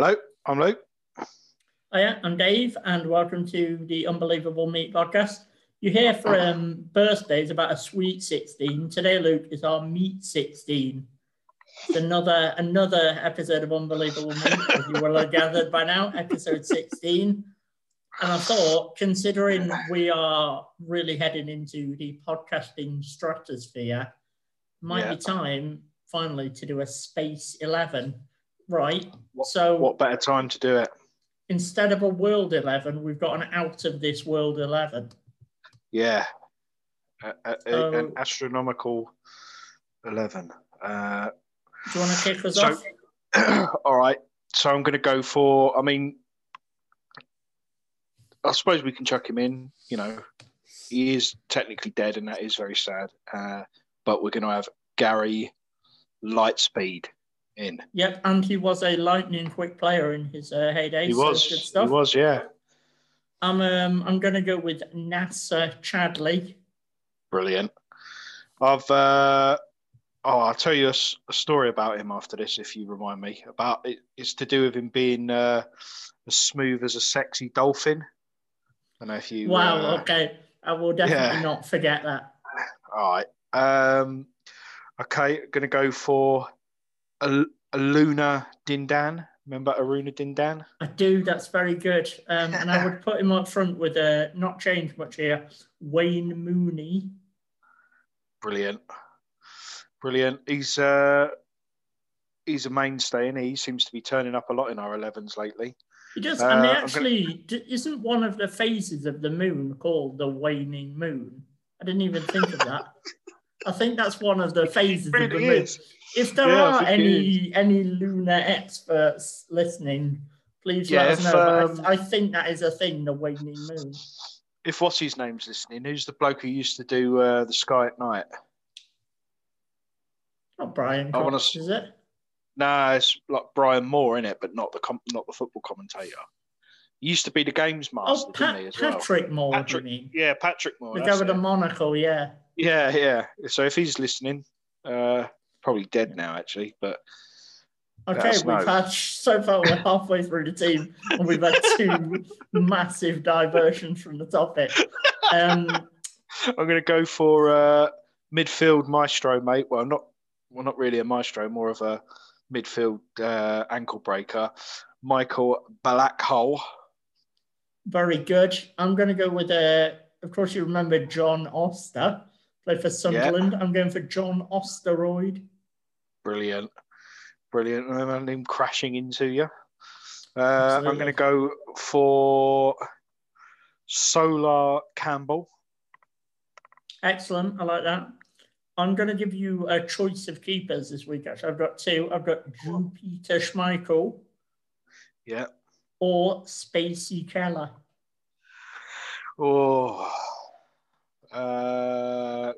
Hello, I'm Luke. Hiya, I'm Dave, and welcome to the Unbelievable Meat Podcast. You hear for um, birthdays, about a sweet 16. Today, Luke, is our meat 16. It's another another episode of Unbelievable Meat, as you will have gathered by now, episode 16. And I thought, considering we are really heading into the podcasting stratosphere, might Yeah. be time finally to do a Space 11. Right. What- so What better time to do it? instead of a World 11, we've got an out of this World 11. Yeah, a, a- a- So- an astronomical eleven. Uh, Do you want to kick us So- off? all right, so I'm going to go for. I mean, I suppose we can chuck him in. You know, he is technically dead, and that is very sad. Uh, but we're going to have Gary Lightspeed in. Yep, and he was a lightning quick player in his uh, heyday. He so was. good He was. Yeah. I'm um, I'm gonna go with NASA Chadli. Brilliant. I've uh, oh, I'll tell you a story about him after this, if you remind me. About it, it's to do with him being uh, as smooth as a sexy dolphin. I don't know if you. Wow. uh, okay, I will definitely yeah. not forget that. All right. Um, okay, going to go for a, a Luna Dindane. Remember Aruna Dindane? I do. That's very good. Um, and I would put him up front with a not change much here. Wayne Mooney. Brilliant. Brilliant. He's uh, he's a mainstay, and he seems to be turning up a lot in our 11s lately. He does, Uh, and they I'm gonna- actually isn't one of the phases of the moon called the waning moon. I didn't even think of that. I think that's one of the phases of the really moon. is. If there Yeah, are any any lunar experts listening, please Yeah, let us if, know. Um, I, I think that is a thing, the waning moon. If what's his name's listening, who's the bloke who used to do uh, the Sky at Night? Not Brian I wanna is it? No, it's like Brian Moore in it, but not the com- not the football commentator. He used to be the games master, Oh, didn't he? As well. Patrick Moore, Patrick- you mean? Yeah, Patrick Moore. The with the monocle, yeah. Yeah, yeah. So if he's listening, uh, probably dead now actually, but Okay, we've know. had so far we're halfway through the team and we've had two massive diversions from the topic. Um, I'm going to go for uh, midfield maestro, mate. Well, not well, not really a maestro, more of a midfield uh, ankle breaker. Michael Blackhole. Very good. I'm going to go with, uh, of course, you remember John Oster, played for Sunderland. I'm going for John Osteroid. Brilliant, brilliant. And him crashing into you. Uh, I'm going to go for Solar Campbell. Excellent. I like that. I'm going to give you a choice of keepers this week. Actually, I've got two. I've got Peter Schmeichel Yeah. Or Spacey Keller. Oh. Uh,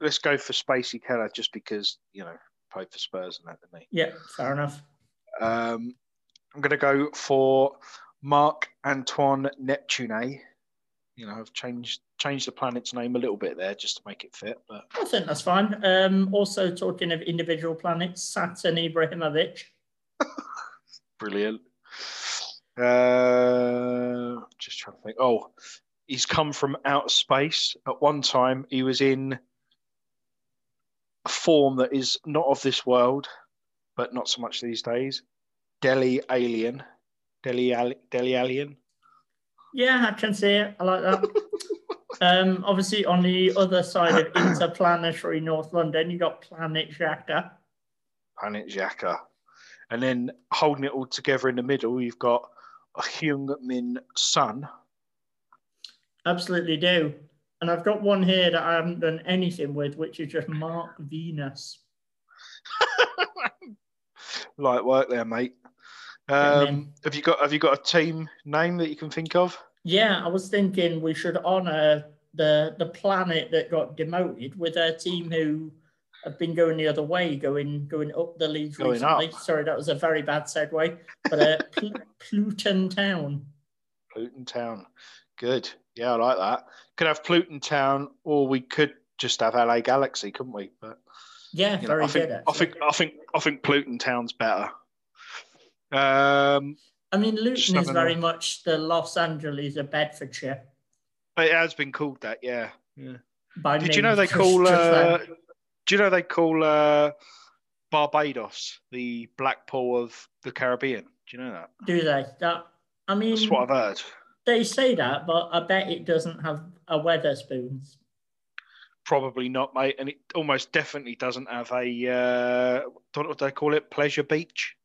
let's go for Spacey Keller just because, you know, played for Spurs and that, didn't he? Yeah, fair enough. Um, I'm going to go for Mark Antoine Neptune. You know, I've changed changed the planet's name a little bit there just to make it fit, but I think that's fine. Um, also, talking of individual planets, Saturn Ibrahimovic. brilliant. Uh, just trying to think. Oh, he's come from outer space. At one time, he was in a form that is not of this world, but not so much these days. Delhi Alien. Delhi, Delhi Alien. Yeah, I can see it. I like that. um, obviously, on the other side of interplanetary North London, you got Planet Xhaka. Planet Xhaka. And then holding it all together in the middle, you've got Hyung Min Sun. Absolutely do. And I've got one here that I haven't done anything with, which is just Mark Venus. Light work there, mate. Um, have you got have you got a team name that you can think of? Yeah, I was thinking we should honour the the planet that got demoted with a team who have been going the other way, going going up the league Going recently. up. Sorry, that was a very bad segue. But uh, Pl- Pluton Town. Pluton Town. Good. Yeah, I like that. Could have Pluton Town, or we could just have LA Galaxy, couldn't we? But Yeah, you know, very I think good. I think I think I think Pluton Town's better. Um, I mean, Luton is very much the Los Angeles of Bedfordshire. it has been called that, yeah. yeah. By Did you know they call? Uh. Do you know they call uh, Barbados the Blackpool of the Caribbean? Do you know that? Do they? That I mean, That's what I've heard. they say that, but I bet it doesn't have a Wetherspoons. Probably not, mate. And it almost definitely doesn't have a uh, don't know what they call it, pleasure beach.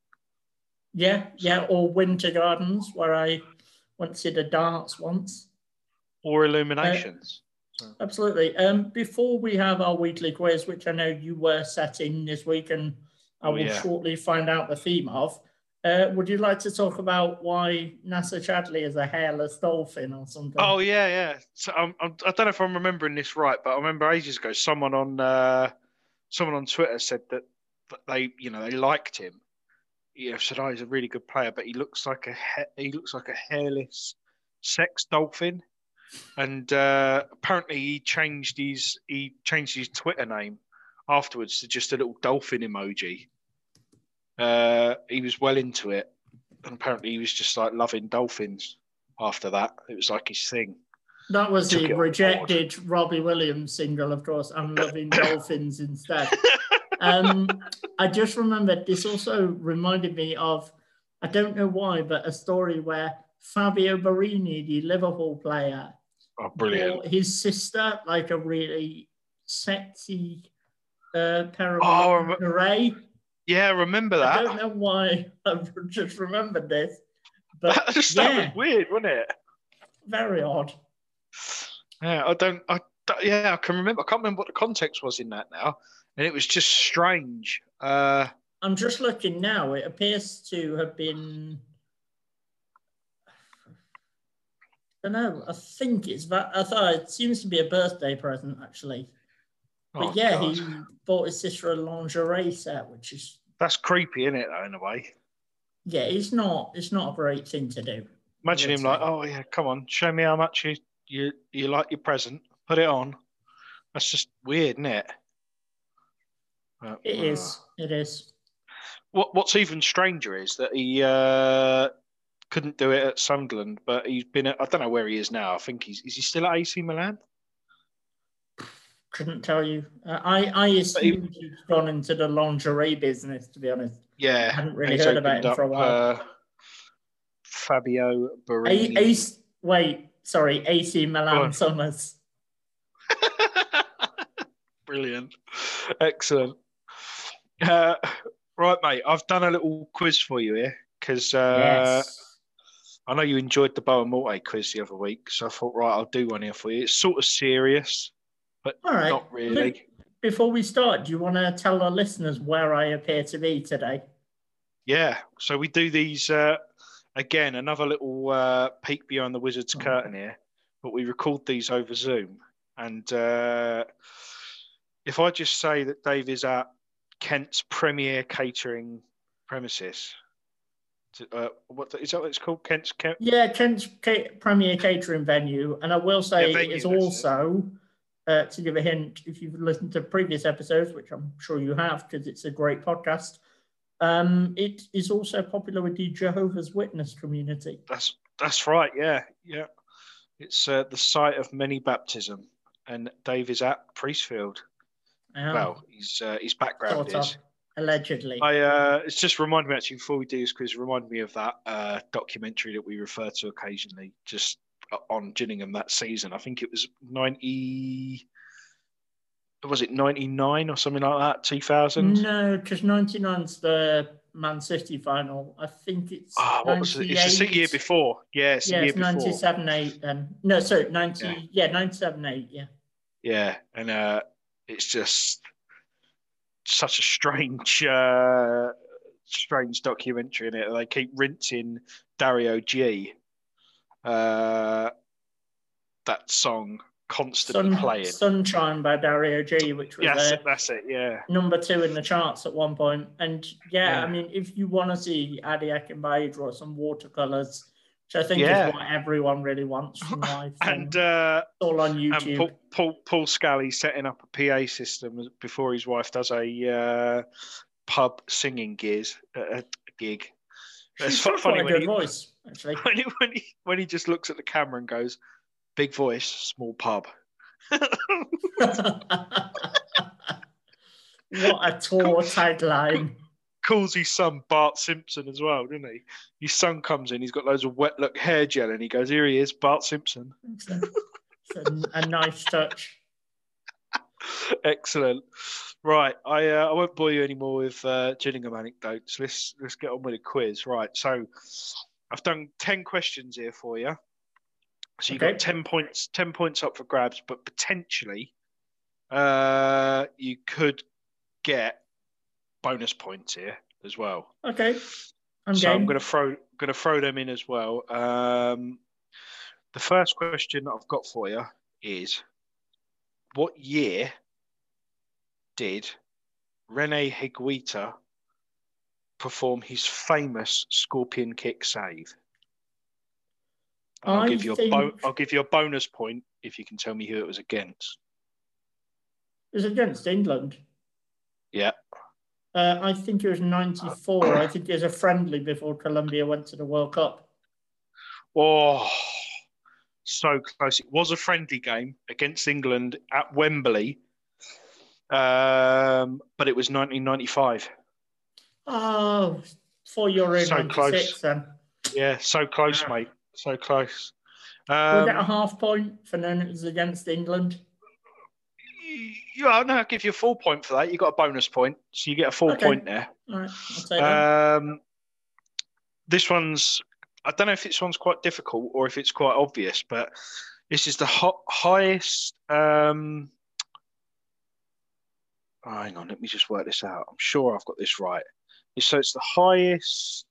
Yeah, yeah, or Winter Gardens, where I went to a dance once. or illuminations. Absolutely. Um, before we have our weekly quiz, which I know you were setting this week, and I Oh, will yeah. shortly find out the theme of. Uh, would you like to talk about why NASA Chadli is a hairless dolphin or something? oh yeah, yeah. So I'm, I'm, I don't know if I'm remembering this right, but I remember ages ago someone on uh, someone on Twitter said that, that they, you know, they liked him. You know, said, "Oh, he's a really good player, but he looks like a he looks like a hairless sex dolphin." And uh, apparently, he changed his he changed his Twitter name afterwards to just a little dolphin emoji. Uh, he was well into it, and apparently, he was just like loving dolphins. After that, it was like his thing. that was the rejected Robbie Williams single, of course. I'm loving dolphins instead. um, I just remembered this also reminded me of, I don't know why, but a story where Fabio Borini, the Liverpool player, Oh, brilliant! his sister like a really sexy uh, pair of Oh, I. Yeah, I remember that. I don't know why I've just remembered this, but That, just, that yeah. was weird, wasn't it? very odd. Yeah, I don't. I yeah, I can remember. I can't remember what the context was in that now, and it was just strange. Uh, I'm just looking now. It appears to have been. I don't know. I think it's that. I thought it seems to be a birthday present actually. But oh, yeah, God. he bought his sister a lingerie set, which is that's creepy, isn't it? Though, in a way. yeah, it's not. It's not a great thing to do. Imagine him like, "Oh yeah, come on, show me how much you you you like your present. Put it on." That's just weird, isn't it? But, It uh, is. It is. What What's even stranger is that he uh, couldn't do it at Sunderland, but he's been. At, I don't know where he is now. I think he's is he still at AC Milan? Couldn't tell you. Uh, I I assumed he'd gone into the lingerie business. To be honest, Yeah, I hadn't really heard about him for a while. Uh, Fabio A- Borini. Ace, wait, sorry, AC Milan. Summers. Brilliant, excellent. Uh, right, mate. I've done a little quiz for you here because uh, yes. I know you enjoyed the Bow and Morte quiz the other week, so I thought, right, I'll do one here for you. It's sort of serious, but All right. not really. Luke, before we start, do you want to tell our listeners where I appear to be today? Yeah. So we do these uh, again. Another little uh, peek behind the wizard's Oh. curtain here, but we record these over Zoom. And uh, if I just say that Dave is at Kent's premier catering premises, to- uh, what is that? What it's called? Kent's Kent. Yeah, Kent's premier catering venue, and I will say Yeah, venue, it's that's it. also uh, to give a hint. If you've listened to previous episodes, which I'm sure you have, because it's a great podcast, um, it is also popular with the Jehovah's Witness community. That's that's right. Yeah, yeah. It's uh, the site of many baptism, and Dave is at Priestfield. Um, well, his uh, his background is. of, allegedly. I uh, it's just reminded me actually before we do this quiz, remind me of that uh, documentary that we refer to occasionally, just uh, on Gillingham that season. I think it was ninety. Was it ninety nine or something like that? Two thousand. No, because 99's the Man City final. I think it's. Ah, what was it? It's the 98. year before. Yeah, it's Yeah, it's 97 8 then. No, sorry, 90. Yeah. Yeah, 97 8. Yeah. Yeah, and uh, it's just such a strange, uh, strange documentary in it. They keep rinsing Dario G. Uh, that song constantly Sun, playing. Sunshine by Dario G, which was that's uh, it, that's it. Yeah, number two in the charts at one point. And yeah, Yeah. I mean, if you want to see Adi Akinbiyi draw some watercolors, which I think Yeah. is what everyone really wants from life, and uh, all on and YouTube. Paul, Paul Paul Scally setting up a PA system before his wife does a uh, pub singing a gig. It's funny quite a when good he, voice, actually. when, he, when, he, when he just looks at the camera and goes, big voice, small pub. what a tour tagline. Calls his son Bart Simpson as well, didn't he? His son comes in, he's got loads of wet look hair gel, and he goes, Here he is, Bart Simpson. It's a, it's a, a nice touch. Excellent. Right, I uh, I won't bore you anymore with uh, Gillingham anecdotes. Let's let's get on with the quiz. Right, so I've done ten questions here for you. So you Okay. got ten points, ten points up for grabs, but potentially, uh, you could get bonus points here as well. Okay. I'm so I'm going to throw going to throw them in as well. Um, the first question that I've got for you is, what year did Rene Higuita perform his famous scorpion kick save? I'll give you a bo- think- I'll give you a bonus point if you can tell me who it was against. It was against England. Yeah. Uh, I think it was 94. I think it was a friendly before Colombia went to the World Cup. Oh, so close. It was a friendly game against England at Wembley, um, but it was 1995. Oh, for Euro So 96 close. then. Yeah, so close, mate. So close. Um, get a half point for knowing it was against England. Yeah, no, I'll give you a full point for that. You got a bonus point, so you get a full Okay. point there. All right, I'll take that. Um, this one's, I don't know if this one's quite difficult or if it's quite obvious, but this is the ho- highest. Um, oh, hang on, let me just work this out. I'm sure I've got this right. So it's the highest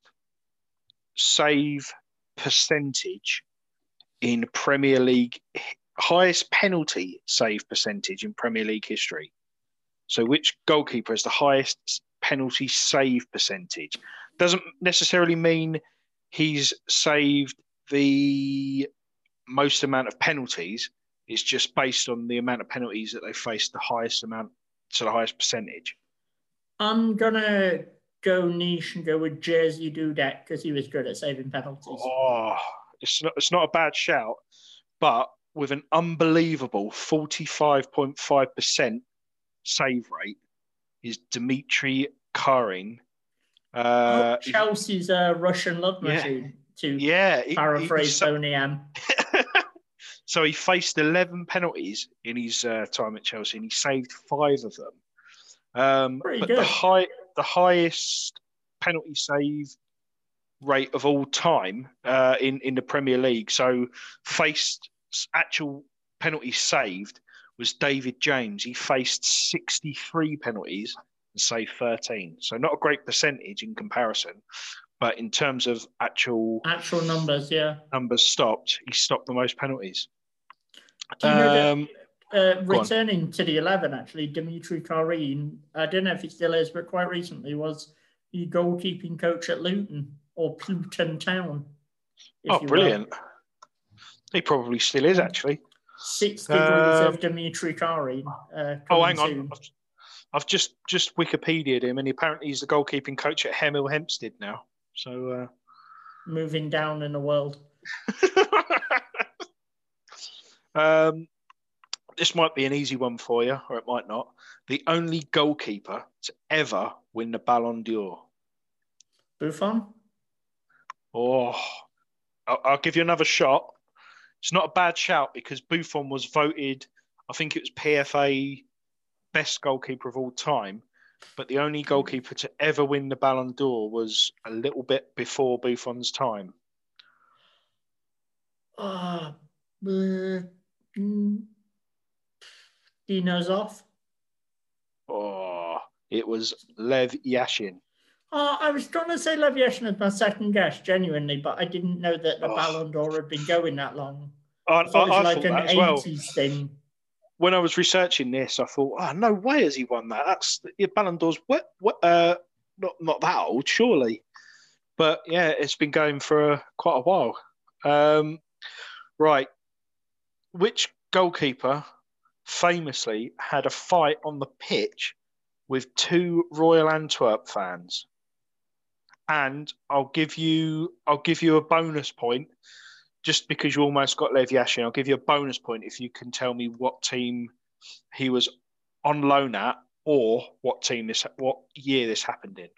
save percentage in Premier League, highest penalty save percentage in Premier League history. So, which goalkeeper has the highest penalty save percentage? Doesn't necessarily mean he's saved the most amount of penalties. It's just based on the amount of penalties that they faced, the highest amount to the highest percentage. I'm going to go niche and go with Jerzy Dudek because he was good at saving penalties. Oh, it's not, it's not a bad shout, but with an unbelievable 45.5% save rate is Dmitry Kharine. Uh, Oh, Chelsea's uh, Russian love Yeah. machine, to yeah, he- he- paraphrase Tony M. so he faced 11 penalties in his uh, time at Chelsea and he saved five of them. Um, Pretty but good. the high, the highest penalty save rate of all time uh, in in the Premier League. So faced actual penalties saved was David James. He faced 63 penalties and saved 13. So not a great percentage in comparison, but in terms of actual Actual numbers, yeah. numbers stopped, he stopped the most penalties. Do you know that- Um, Uh, Go on. returning to the 11, actually, Dimitri Kharine, I don't know if he still is, but quite recently was the goalkeeping coach at Luton or Pluton Town. if oh, you will. He probably still is actually. Six degrees Um, of Dimitri Kharine. Uh, Oh, hang on. soon. I've, I've just just Wikipedia'd him, and apparently he's the goalkeeping coach at Hemel Hempstead now. So, Moving down in the world. uh, um, this might be an easy one for you, or it might not. The only goalkeeper to ever win the Ballon d'Or. Buffon? Oh, I'll, I'll give you another shot. It's not a bad shout because Buffon was voted, I think it was PFA best goalkeeper of all time. But the only goalkeeper to ever win the Ballon d'Or was a little bit before Buffon's time. Uh, mm, Dino Zoff. Oh, it was Lev Yashin. Oh, I was going to say Lev Yashin as my second guess, genuinely, but I didn't know that the Oh. Ballon d'Or had been going that long. I, I thought it I- I was like an that as well. thing. When I was researching this, I thought, oh, no way has he won that. That's Ballon d'Or's what, what, uh, not, not that old, surely. But yeah, it's been going for uh, quite a while. Um, right. Which goalkeeper famously had a fight on the pitch with two Royal Antwerp fans? And I'll give you I'll give you a bonus point just because you almost got Lev Yashin. I'll give you a bonus point if you can tell me what team he was on loan at or what team this what year this happened in.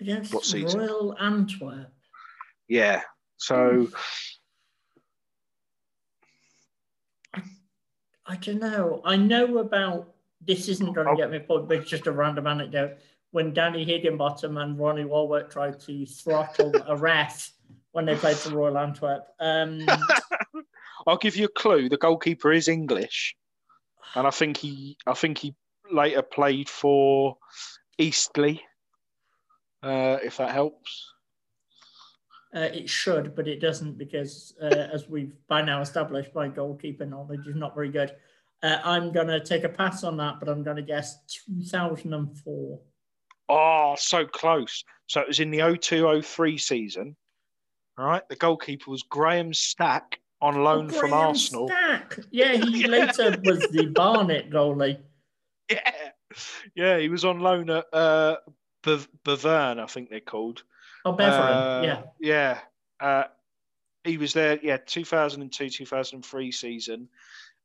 Against What season? Royal Antwerp. Yeah. So I don't know. I know about this isn't going to Oh. get me point, but it's just a random anecdote. When Danny Higginbotham and Ronnie Wallwork tried to throttle a ref when they played for Royal Antwerp. Um, I'll give you a clue. The goalkeeper is English, and I think he I think he later played for Eastleigh. Uh, if that helps. uh, it should, but it doesn't because, uh, as we've by now established, my goalkeeper knowledge is not very good. Uh, I'm going to take a pass on that, but I'm going to guess 2004. Oh, so close. So it was in the 0203 season. All right. The goalkeeper was Graham Stack on loan Oh, from Arsenal. Stack. Yeah, he Yeah. later was the Barnet goalie. Yeah. Yeah, he was on loan at uh, Beveren, I think they're called. Oh, Beveren. Uh, yeah. Yeah. Uh, he was there, yeah, 2002, 2003 season.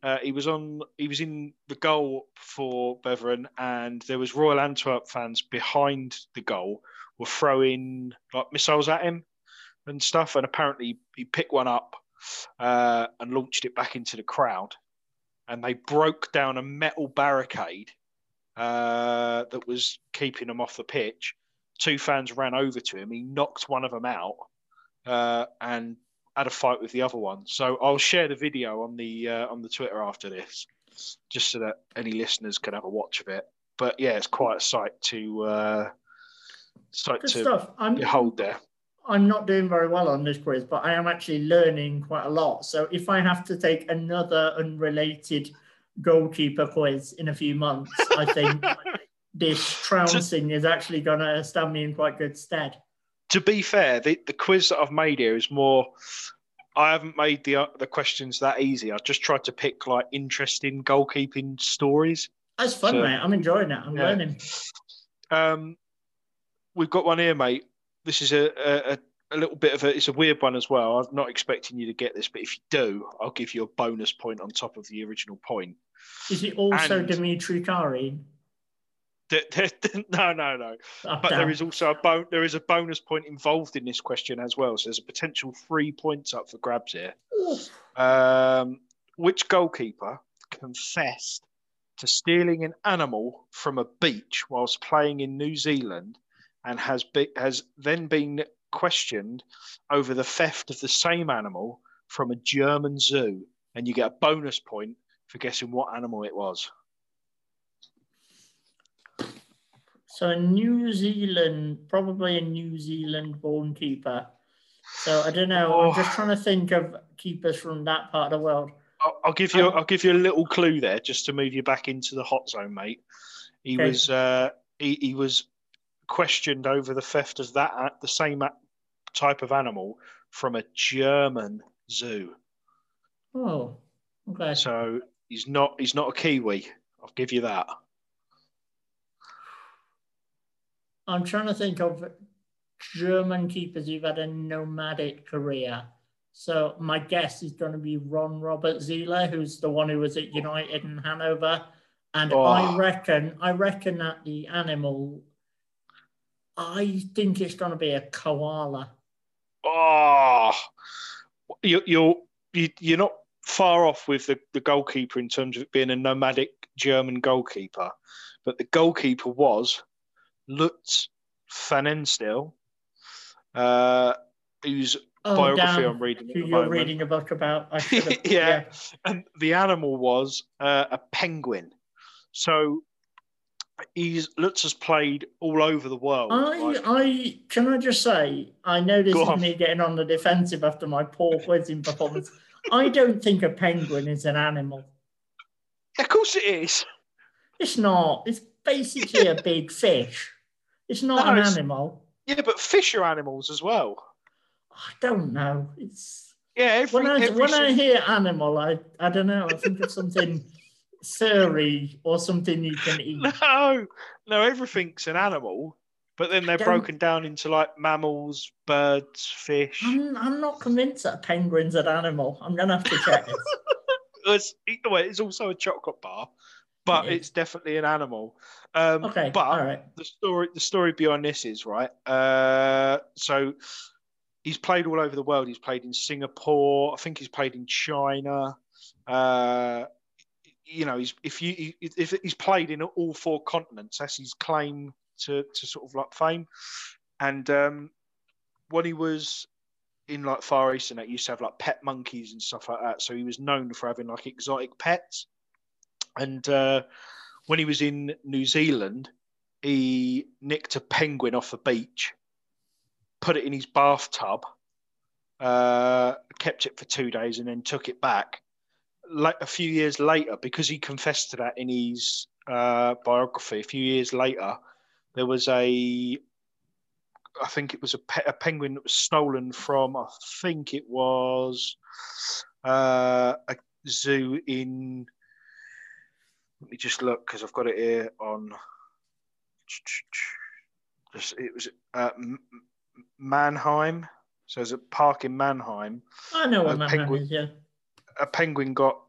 Uh, he was on. He was in the goal for Beveren, and there was Royal Antwerp fans behind the goal were throwing like missiles at him and stuff. And apparently, he picked one up uh, and launched it back into the crowd, and they broke down a metal barricade uh, that was keeping them off the pitch. Two fans ran over to him. He knocked one of them out uh, and had a fight with the other one. So I'll share the video on the uh, on the Twitter after this, just so that any listeners can have a watch of it. But yeah, it's quite a sight to uh, sight Good to stuff. I'm, behold there. I'm not doing very well on this quiz, but I am actually learning quite a lot. So if I have to take another unrelated goalkeeper quiz in a few months, I think this trouncing is actually going to stand me in quite good stead. To be fair, the, the quiz that I've made here is more. I haven't made the uh, the questions that easy. I've just tried to pick like interesting goalkeeping stories. That's fun, So- mate. I'm enjoying it. I'm Yeah. learning. Um, we've got one here, mate. This is a, a a little bit of a it's a weird one as well. I'm not expecting you to get this, but if you do, I'll give you a bonus point on top of the original point. Is it also And- Dimitri Kharine? No, no, no. Oh, But there damn. is also a bon- there is a bonus point involved in this question as well. So there's a potential three points up for grabs here. Um, which goalkeeper confessed to stealing an animal from a beach whilst playing in New Zealand and has be- has then been questioned over the theft of the same animal from a German zoo? And you get a bonus point for guessing what animal it was. So a New Zealand, probably a New Zealand born keeper. So I don't know. I'm Oh. just trying to think of keepers from that part of the world. I'll, I'll give you Um, I'll give you a little clue there just to move you back into the hot zone, mate. He Okay. was uh, he, he was questioned over the theft of that the same type of animal from a German zoo. Oh, okay. So he's not he's not a Kiwi. I'll give you that. I'm trying to think of German keepers who've had a nomadic career. So my guess is going to be Ron Robert Zieler, who's the one who was at United and Hanover. And Oh. I reckon, I reckon that the animal, I think it's going to be a koala. Oh, you, you're you, you're not far off with the, the goalkeeper in terms of being a nomadic German goalkeeper, but the goalkeeper was Lutz Pfannenstiel, uh, whose Oh, biography damn. I'm reading Who you're moment. reading a book about. I should yeah. and the animal was uh, a penguin. So he's Lutz has played all over the world. I, like- I can I just say, I know this Go is on. me getting on the defensive after my poor quizzing performance. I don't think a penguin is an animal. of course it is. It's not. It's basically a big fish. It's not No, an it's- animal. Yeah, but fish are animals as well. I don't know. It's Yeah, every, when I every when I hear animal, I I don't know. I think of something furry or something you can eat. no, no, everything's an animal. But then they're broken down into like mammals, birds, fish. I'm, I'm not convinced that a penguin's an animal. I'm gonna have to check. It's, either way, it's also a chocolate bar, but It it's definitely an animal. Um, Okay, but all right. the story the story behind this is right. Uh, so he's played all over the world. He's played in Singapore. I think he's played in China. Uh, you know, he's if you if he's played in all four continents, that's his claim to to sort of like fame. And um, when he was in like Far East and that, he used to have like pet monkeys and stuff like that. So he was known for having like exotic pets. And uh, when he was in New Zealand, he nicked a penguin off the beach, put it in his bathtub, uh, kept it for two days, and then took it back. Like a few years later, because he confessed to that in his uh, biography, a few years later, there was a, I think it was a, pe- a penguin that was stolen from, I think it was uh, a zoo in. Let me just look because I've got it here on. Just, it was uh, Mannheim. So there's a park in Mannheim. I know what a penguin- is, yeah. A penguin got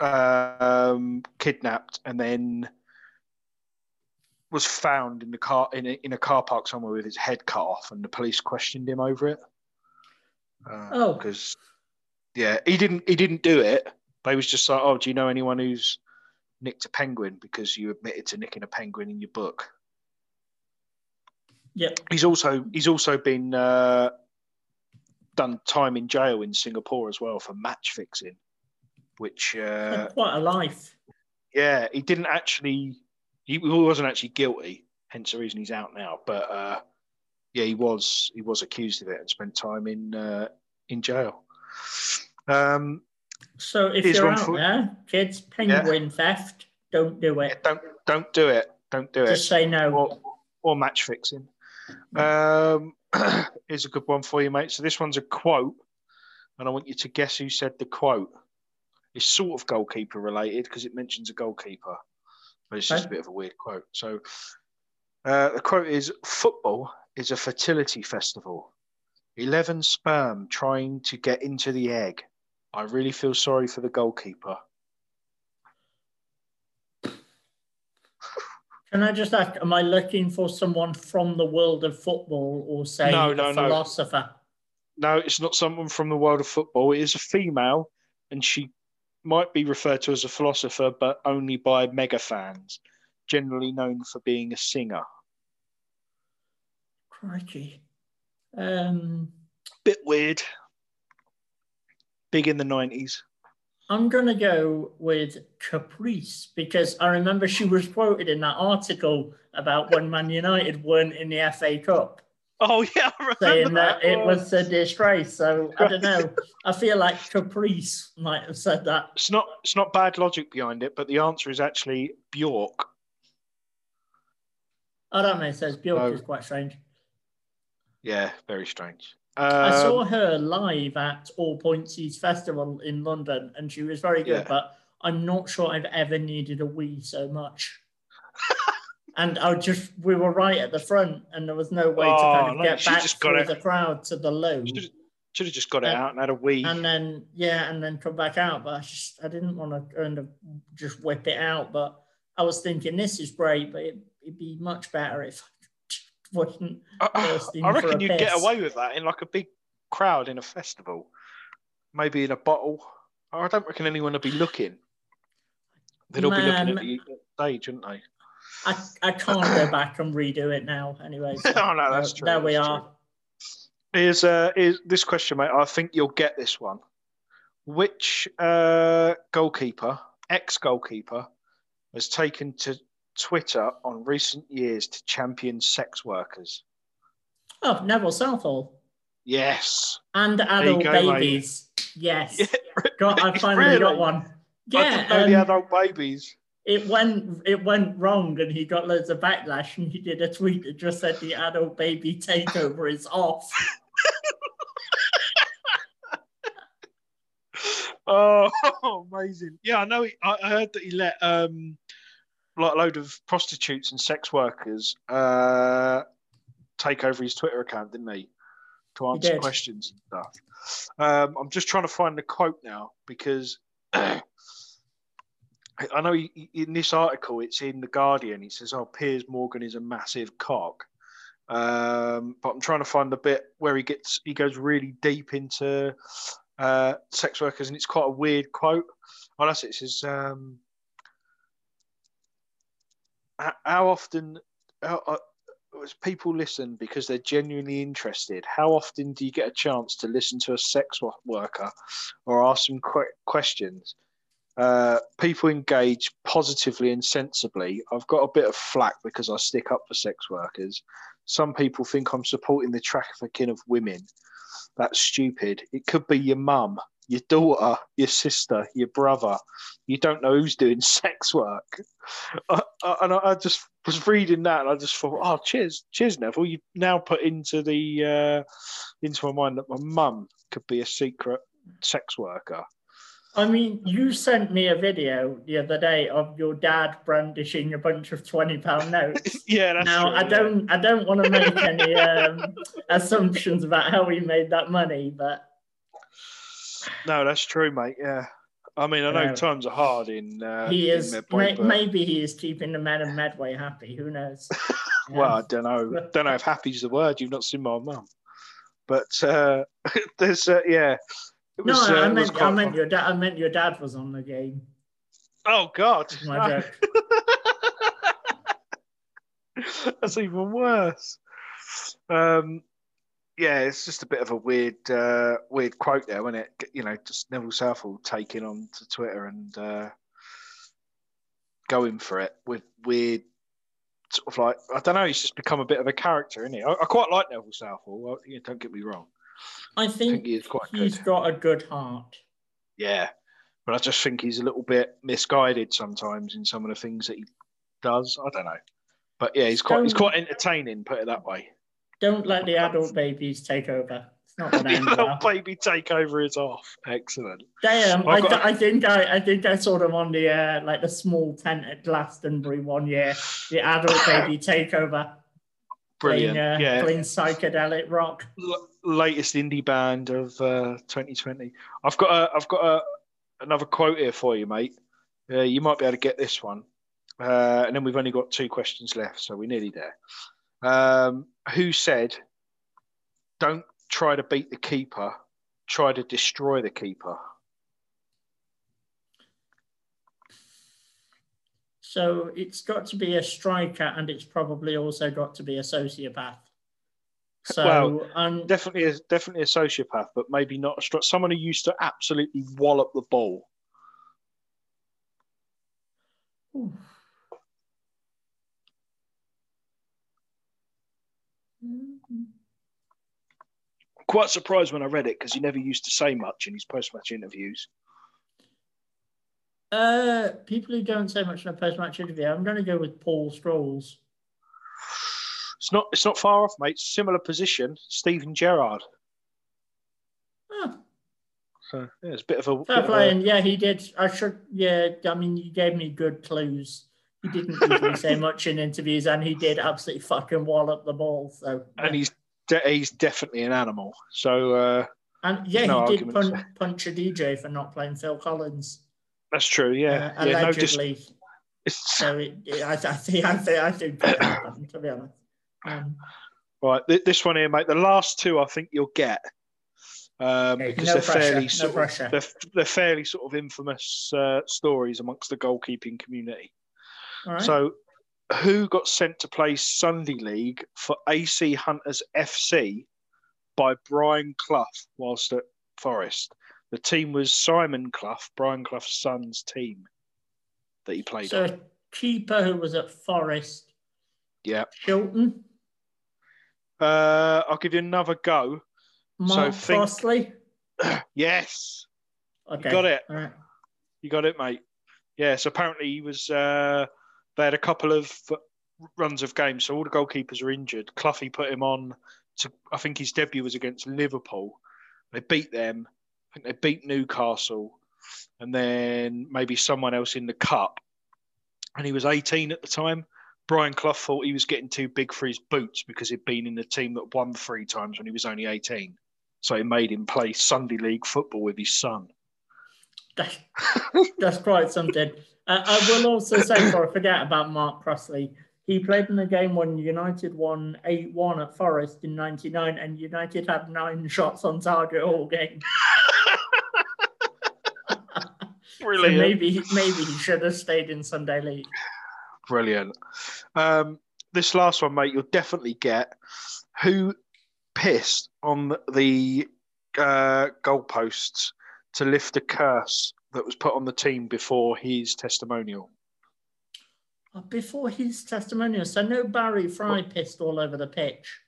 um, kidnapped and then was found in the car in a, in a car park somewhere with his head cut off, and the police questioned him over it. Uh, Oh. because yeah, he didn't he didn't do it. They was just like, oh, do you know anyone who's nicked a penguin because you admitted to nicking a penguin in your book? Yep. He's also he's also been uh, done time in jail in Singapore as well for match fixing, which uh, Quite a life. yeah, he didn't actually he wasn't actually guilty, hence the reason he's out now. But uh, yeah, he was he was accused of it and spent time in uh, in jail. Um, So if Here's you're out for- there, kids, penguin theft, don't do yeah, it. don't don't do it. Don't do it. Just say no. or, or match fixing. Um, here's a good one for you, mate. So this one's a quote, and I want you to guess who said the quote. It's sort of goalkeeper related because it mentions a goalkeeper, but it's just a bit of a weird quote. So uh, the quote is: "Football is a fertility festival. Eleven sperm trying to get into the egg. I really feel sorry for the goalkeeper." Can I just ask, am I looking for someone from the world of football or say No, a no, no. philosopher? No, it's not someone from the world of football. It is a female, and she might be referred to as a philosopher, but only by mega fans, generally known for being a singer. Crikey. Um, Bit weird. Big in the 90s. I'm going to go with Caprice because I remember she was quoted in that article about when Man United weren't in the FA Cup, Oh, yeah, I remember saying that it Oh. was a disgrace. So I don't know. I feel like Caprice might have said that. It's not, it's not bad logic behind it, but the answer is actually Bjork. I don't know. It says Bjork No. is quite strange. Yeah, very strange. I Um, saw her live at All Points East Festival in London, and she was very good. Yeah. But I'm not sure I've ever needed a wee so much. and I just we were right at the front, and there was no way to Oh, kind of no, get back through it. the crowd to the low, Should have just got it out and had a wee. and then yeah, and then come back out. But I just I didn't want to kind of just whip it out. But I was thinking this is great, but it, it'd be much better if I wasn't I, I reckon you'd get away with that in like a big crowd in a festival, maybe in a bottle. I don't reckon anyone would be looking. They'd all be looking at the stage, wouldn't they? I, I can't go back and redo it now. Anyway, so, Oh, no, that's uh, true, There we that's are. Is uh, is this question, mate? I think you'll get this one. Which uh, goalkeeper, ex-goalkeeper, has taken to Twitter on recent years to champion sex workers? Oh, Neville Southall Yes. and adult go, mate. babies. Yes, Yeah, got. I finally really? got one. Yeah, know the um, adult babies. it went it went wrong, and he got loads of backlash. And he did a tweet that just said the adult baby takeover is off. Oh, amazing! Yeah, I know. He, I I heard that he let um, like a load of prostitutes and sex workers uh, take over his Twitter account, didn't he? To answer questions and stuff. Um, I'm just trying to find the quote now because I know he, in this article it's in the Guardian. He says, "Oh, Piers Morgan is a massive cock," um, but I'm trying to find the bit where he gets he goes really deep into uh, sex workers, and it's quite a weird quote. Oh, that's it. It says, um, "H- "How often?" Uh, people listen because they're genuinely interested. How often do you get a chance to listen to a sex worker or ask them que- questions? Uh, people engage positively and sensibly. I've got a bit of flack because I stick up for sex workers. Some people think I'm supporting the trafficking of women. That's stupid. It could be your mum, your daughter, your sister, your brother. You don't know who's doing sex work. I, I, and I, I just was reading that and I just thought, oh, cheers, cheers, Neville. You've now put into the uh, into my mind that my mum could be a secret sex worker. I mean, you sent me a video the other day of your dad brandishing a bunch of twenty pound notes. yeah, that's now true, I yeah. don't, I don't want to make any um, assumptions about how he made that money, but No, that's true, mate. Yeah. I mean, I know times are hard in. Uh, he in is. May, but- maybe he is keeping the men of Medway happy. Who knows? Well, I don't know. Don't know if happy's the word. You've not seen my mum, but uh, there's uh, yeah. It no, was, uh, I was meant, I meant your dad. I meant your dad was on the game. Oh God, My that's even worse. Um, yeah, it's just a bit of a weird, uh, weird quote there, wasn't it? You know, just Neville Southall taking on to Twitter and uh, going for it with weird, sort of like I don't know. He's just become a bit of a character, isn't he? I, I quite like Neville Southall. Well, yeah, don't get me wrong. I I think think he is quite he's good. got a good heart. Yeah, but I just think he's a little bit misguided sometimes in some of the things that he does. I don't know, but yeah, he's quite he's quite entertaining. Put it that way. Don't let the adult babies take over. It's not The end adult baby takeover is off. Excellent. Damn, I, got- I think I, I think I saw them on the uh, like the small tent at Glastonbury one year. The adult baby takeover, Brilliant. playing, uh, yeah. playing psychedelic rock. L- latest indie band of uh, 2020. I've got a, I've got a, another quote here for you, mate. Uh, you might be able to get this one, uh, and then we've only got two questions left, so we're nearly there. Um, who said, "Don't try to beat the keeper, try to destroy the keeper"? So it's got to be a striker, and it's probably also got to be a sociopath. So Well, um, Definitely, a, definitely a sociopath, but maybe not a stri- someone who used to absolutely wallop the ball. Oof. Quite surprised when I read it because he never used to say much in his post-match interviews. Uh, people who don't say much in a post-match interview, I'm going to go with Paul Scholes. It's not. It's not far off, mate. Similar position, Steven Gerrard. Oh, So yeah, it's a bit of a. fair play, and yeah, he did. I should. Yeah, I mean, you gave me good clues. He didn't usually say much in interviews, and he did absolutely fucking wallop the ball. So, and he's de- he's definitely an animal. So uh, and yeah, no he did punch, punch a DJ for not playing Phil Collins. that's true. Yeah, uh, yeah. No, just allegedly. So it, it- I, I think I think I think happened, to be honest. Um, right. th- This one here, mate. The last two, I think you'll get. Um, Okay, because no they're pressure, fairly no sort. Of, they're, they're fairly sort of infamous uh, stories amongst the goalkeeping community. Right. So, who got sent to play Sunday League for AC Hunters FC by Brian Clough whilst at Forest? The team was Simon Clough, Brian Clough's son's team that he played so on. a keeper who was at Forest, Yeah. Chilton, Uh, I'll give you another go. Mark think- Crossley. Yes, Okay, got it. Right. you got it, mate. Yes, apparently he was. Uh, they had a couple of runs of games, so all the goalkeepers are injured. Cloughie put him on to. I think his debut was against Liverpool. They beat them. I think they beat Newcastle, and then maybe someone else in the cup. And he was 18 at the time. Brian Clough thought he was getting too big for his boots because he'd been in the team that won three times when he was only 18. So he made him play Sunday League football with his son. That's quite something. Uh, I will also say, before I forget about Mark Crossley, he played in the game when United won 8 1 at Forest in 99, and United had nine shots on target all game. Brilliant. So maybe, maybe he should have stayed in Sunday League. Brilliant. Um, this last one, mate, you'll definitely get. Who pissed on the uh, goalposts to lift a curse that was put on the team before his testimonial? Uh, Before his testimonial, so no Barry Fry pissed all over the pitch,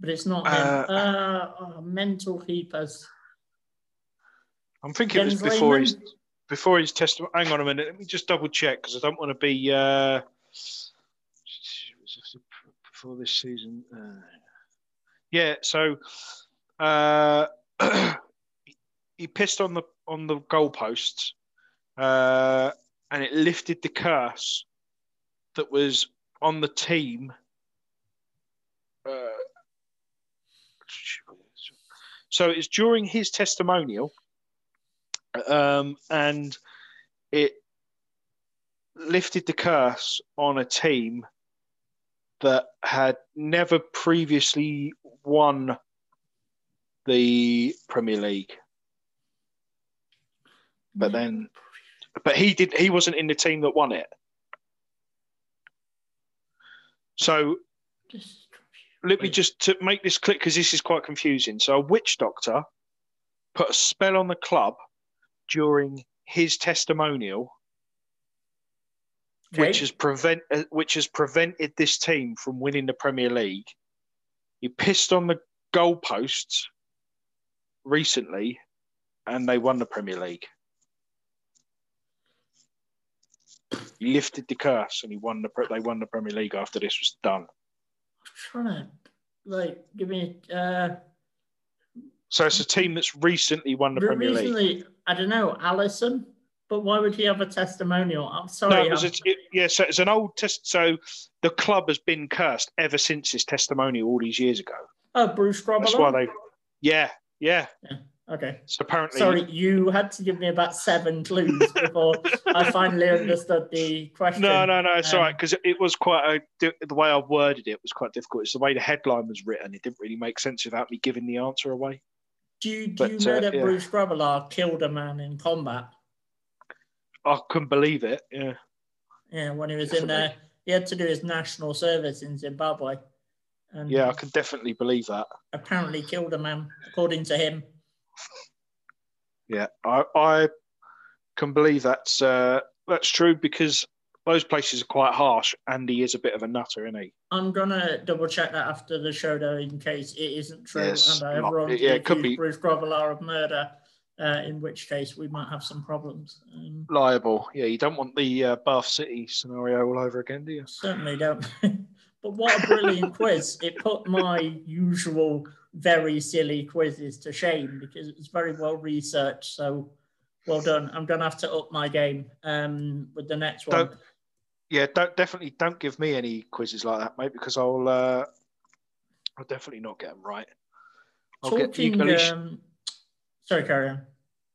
but it's not him. Uh, Uh, oh, mental keepers. I'm thinking it was before Lehmann? his before his testimony. Hang on a minute. Let me just double check because I don't want to be uh, before this season. Uh, yeah, so uh, he pissed on the on the goalposts, uh, and it lifted the curse that was on the team. Uh, so it's during his testimonial um, and it lifted the curse on a team that had never previously won the Premier League. But then, but he did. He wasn't in the team that won it. So let me just to make this click because this is quite confusing. So a witch doctor put a spell on the club during his testimonial, which has prevent uh, which has prevented this team from winning the Premier League. He pissed on the goalposts recently, and they won the Premier League. He lifted the curse, and he won the. They won the Premier League after this was done. I'm trying to like give me uh So it's a team that's recently won the re- Premier League. recently I don't know Alisson, but why would he have a testimonial? I'm sorry. No, it a, it, yeah. So it's an old test. So the club has been cursed ever since his testimonial all these years ago. oh, Bruce Grobbelaar. That's why they. Yeah, yeah. Okay. So apparently, Sorry, you had to give me about seven clues before I finally understood the question. No, no, no. It's Um, all right because it was quite a the way I worded it was quite difficult. It's the way the headline was written. It didn't really make sense without me giving the answer away. Do you, do But, you know uh, that yeah. Bruce Grobbelaar killed a man in combat? I couldn't believe it. Yeah. Yeah, when he was in there, he had to do his national service in Zimbabwe, and Yeah, I can definitely believe that. apparently killed a man, according to him. Yeah, I, I can believe that's uh, that's true because those places are quite harsh, and he is a bit of a nutter, isn't he? I'm gonna double check that after the show, though, in case it isn't true, Yes, and I have yeah, it could be. Bruce Grobbelaar of murder. Uh, in which case, we might have some problems. Um, Liable. Yeah, you don't want the uh, Bath City scenario all over again, do you? Certainly don't. but what a brilliant quiz. It put my usual very silly quizzes to shame because it was very well researched. So well done. I'm going to have to up my game um, with the next one. Don't- Yeah, don't definitely don't give me any quizzes like that, mate, because I'll uh, I'll definitely not get them right. I'll get you, Talking, at least, um, sorry, carry on.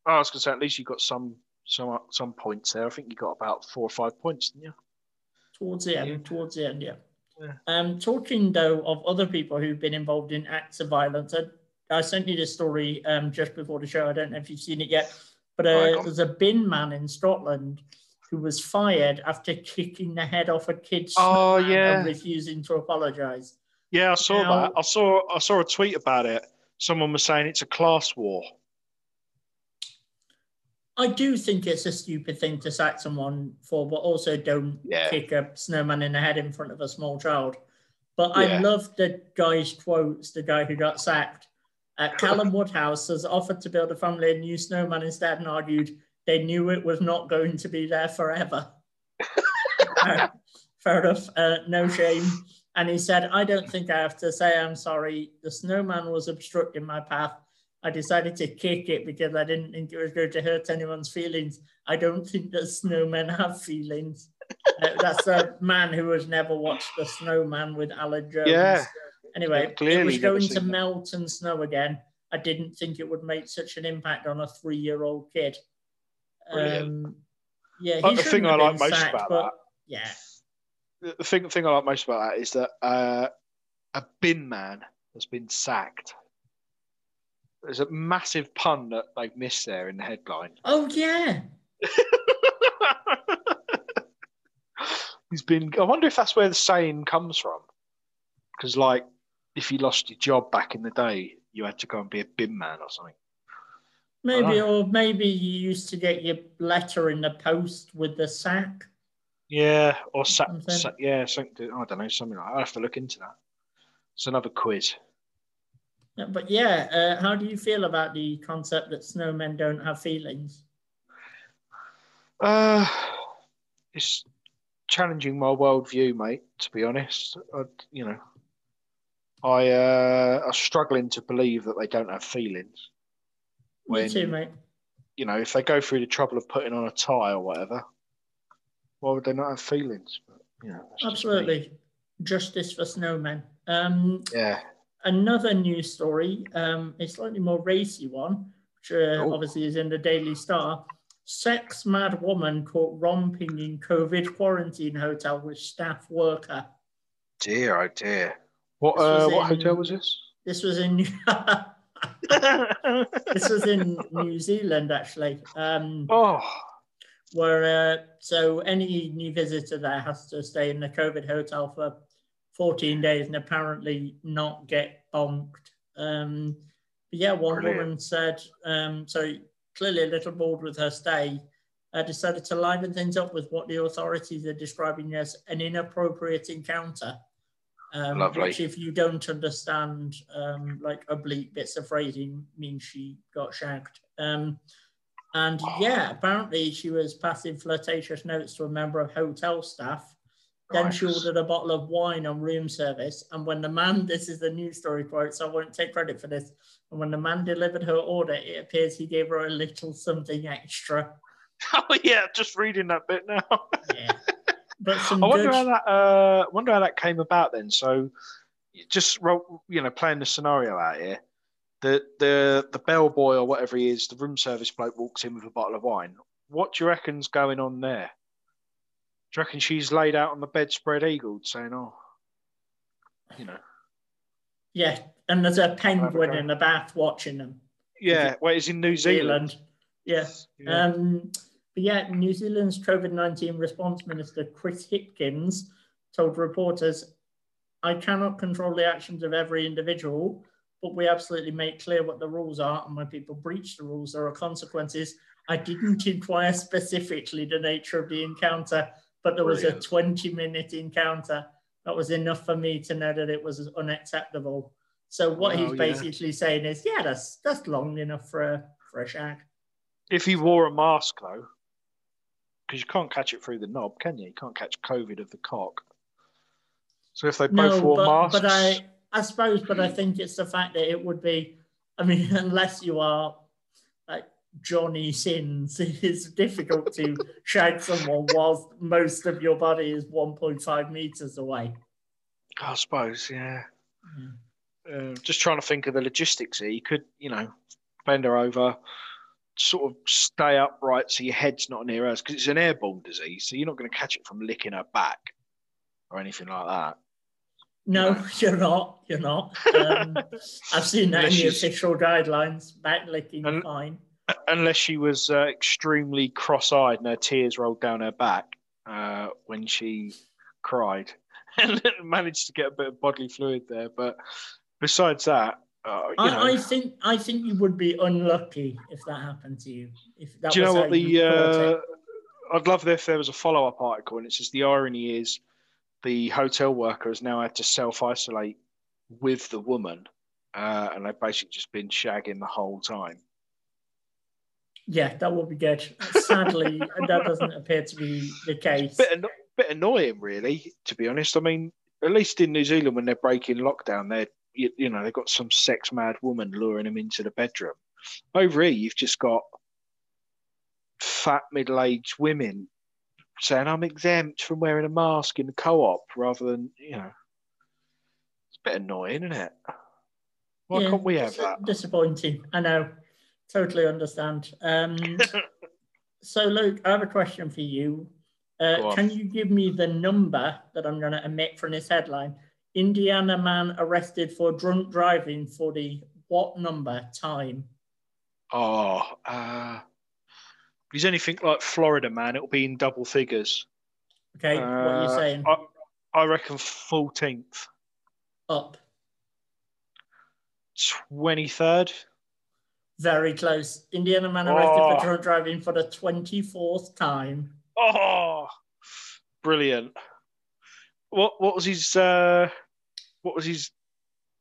I was going to say at least you got some some some points there. I think you got about four or five points, didn't you? Towards the end, Yeah. towards the end, yeah. Yeah. Um, talking though of other people who've been involved in acts of violence, I, I sent you this story um, just before the show. I don't know if you've seen it yet, but uh, on. there's a bin man in Scotland who was fired after kicking the head off a kid's Oh, yeah. and refusing to apologise. Yeah, I saw Now- that. I saw I saw a tweet about it. Someone was saying it's a class war. I do think it's a stupid thing to sack someone for, but also don't Yeah. kick a snowman in the head in front of a small child. But I Yeah. love the guy's quotes, the guy who got sacked. Uh, Callum Woodhouse has offered to build a family a new snowman instead and argued they knew it was not going to be there forever. Uh, Fair enough, uh, no shame. And he said, I don't think I have to say I'm sorry. The snowman was obstructing my path. I decided to kick it because I didn't think it was going to hurt anyone's feelings. I don't think that snowmen have feelings. Uh, that's a man who has never watched The Snowman with Aled Jones. Yeah. Anyway, Yeah, it was going to that. melt and snow again. I didn't think it would make such an impact on a three-year-old kid. Brilliant. Um, yeah, But the thing I like most sacked, about but that yeah, the the thing, thing I like most about that is that uh, a bin man has been sacked. There's a massive pun that they've missed there in the headline. oh yeah, He's been. I wonder if that's where the saying comes from. Because, like, if you lost your job back in the day, you had to go and be a bin man or something. maybe or maybe you used to get your letter in the post with the sack. Yeah, or sack. Sa- yeah, something. I don't know, something like. that. I have to look into that. It's another quiz. Yeah, But yeah, uh, how do you feel about the concept that snowmen don't have feelings? Uh, it's challenging my worldview, mate. To be honest, I, you know, I uh, I'm struggling to believe that they don't have feelings. Me too, mate. you know, if they go through the trouble of putting on a tie or whatever, why would they not have feelings? But, you know, that's just. Absolutely. Justice for snowmen. Um, Yeah. Another news story, um, a slightly more racy one, which uh, Oh. obviously is in the Daily Star. Sex mad woman caught romping in COVID quarantine hotel with staff worker. Dear, oh dear. What uh, what in- hotel was this? This was in this was in New Zealand actually. Um, oh, where uh, so any new visitor there has to stay in the COVID hotel for 14 days and apparently not get bonked. Um, but yeah, one Brilliant. woman said, um, so clearly a little bored with her stay, uh, decided to liven things up with what the authorities are describing as an inappropriate encounter. Um, Lovely. Which, if you don't understand, um, like oblique bits of phrasing, means she got shagged. Um, and yeah, apparently she was passing flirtatious notes to a member of hotel staff. Then she ordered a bottle of wine on room service. And when the man, this is the news story quote, so I won't take credit for this. And when the man delivered her order, it appears he gave her a little something extra. oh yeah, just reading that bit now. Yeah. But some I wonder good, how that uh, wonder how that came about then. So, just you know, playing the scenario out here, the the the bellboy or whatever he is, the room service bloke walks in with a bottle of wine. What do you reckon's going on there? Do you reckon she's laid out on the bed, spread eagled, saying, "Oh, you know, yeah. And there's a penguin in the bath watching them. yeah." Wait, it's in New Zealand. Yeah. Yeah. Um, but yeah, New Zealand's COVID 19 response minister, Chris Hipkins, told reporters, I cannot control the actions of every individual, but we absolutely make clear what the rules are. And when people breach the rules, there are consequences. I didn't inquire specifically the nature of the encounter, but there was a 20 minute encounter. That was enough for me to know that it was unacceptable. So what he's yeah. basically saying is, yeah, that's that's long enough for a for a shag. If he wore a mask though, because you can't catch it through the knob, can you? You can't catch COVID of the cock. So if they both No, wore but, masks, but I, I suppose, but I think it's the fact that it would be. I mean, unless you are Johnny Sins, it's difficult to shag someone whilst most of your body is 1.5 meters away. I suppose, yeah. Yeah. Uh, just trying to think of the logistics here. You could, you know, bend her over, sort of stay upright so your head's not near hers because it's an airborne disease. So you're not going to catch it from licking her back or anything like that. No, No. you're not. You're not. Um, I've seen that in the official guidelines. Back licking, Un- fine. Unless she was uh, extremely cross-eyed and her tears rolled down her back uh, when she cried, and managed to get a bit of bodily fluid there. But besides that, uh, I, I think I think you would be unlucky if that happened to you. If that Do you know what the? you caught it. Uh, I'd love if there was a follow-up article, and it says the irony is the hotel worker has now had to self-isolate with the woman, uh, and they've basically just been shagging the whole time. Yeah, that would be good. Sadly, that doesn't appear to be the case. Bit anno- bit annoying, really, to be honest. I mean, at least in New Zealand, when they're breaking lockdown, they're you, you know they've got some sex mad woman luring them into the bedroom. Over here, you've just got fat middle aged women saying I'm exempt from wearing a mask in the co-op rather than you know. It's a bit annoying, isn't it? Why Yeah, can't we have that? Disappointing. I know. Totally understand. Um, so, Luke, I have a question for you. Uh, can you give me the number that I'm going to omit from this headline? Indiana man arrested for drunk driving for the what number time? Oh, uh, if he's anything like Florida man, it'll be in double figures. Okay, what are you Uh, saying? I, I reckon 14th, Up. 23rd. Very close. Indiana man arrested Oh. for drunk driving for the 24th time. Oh, brilliant. What what was his uh, what was his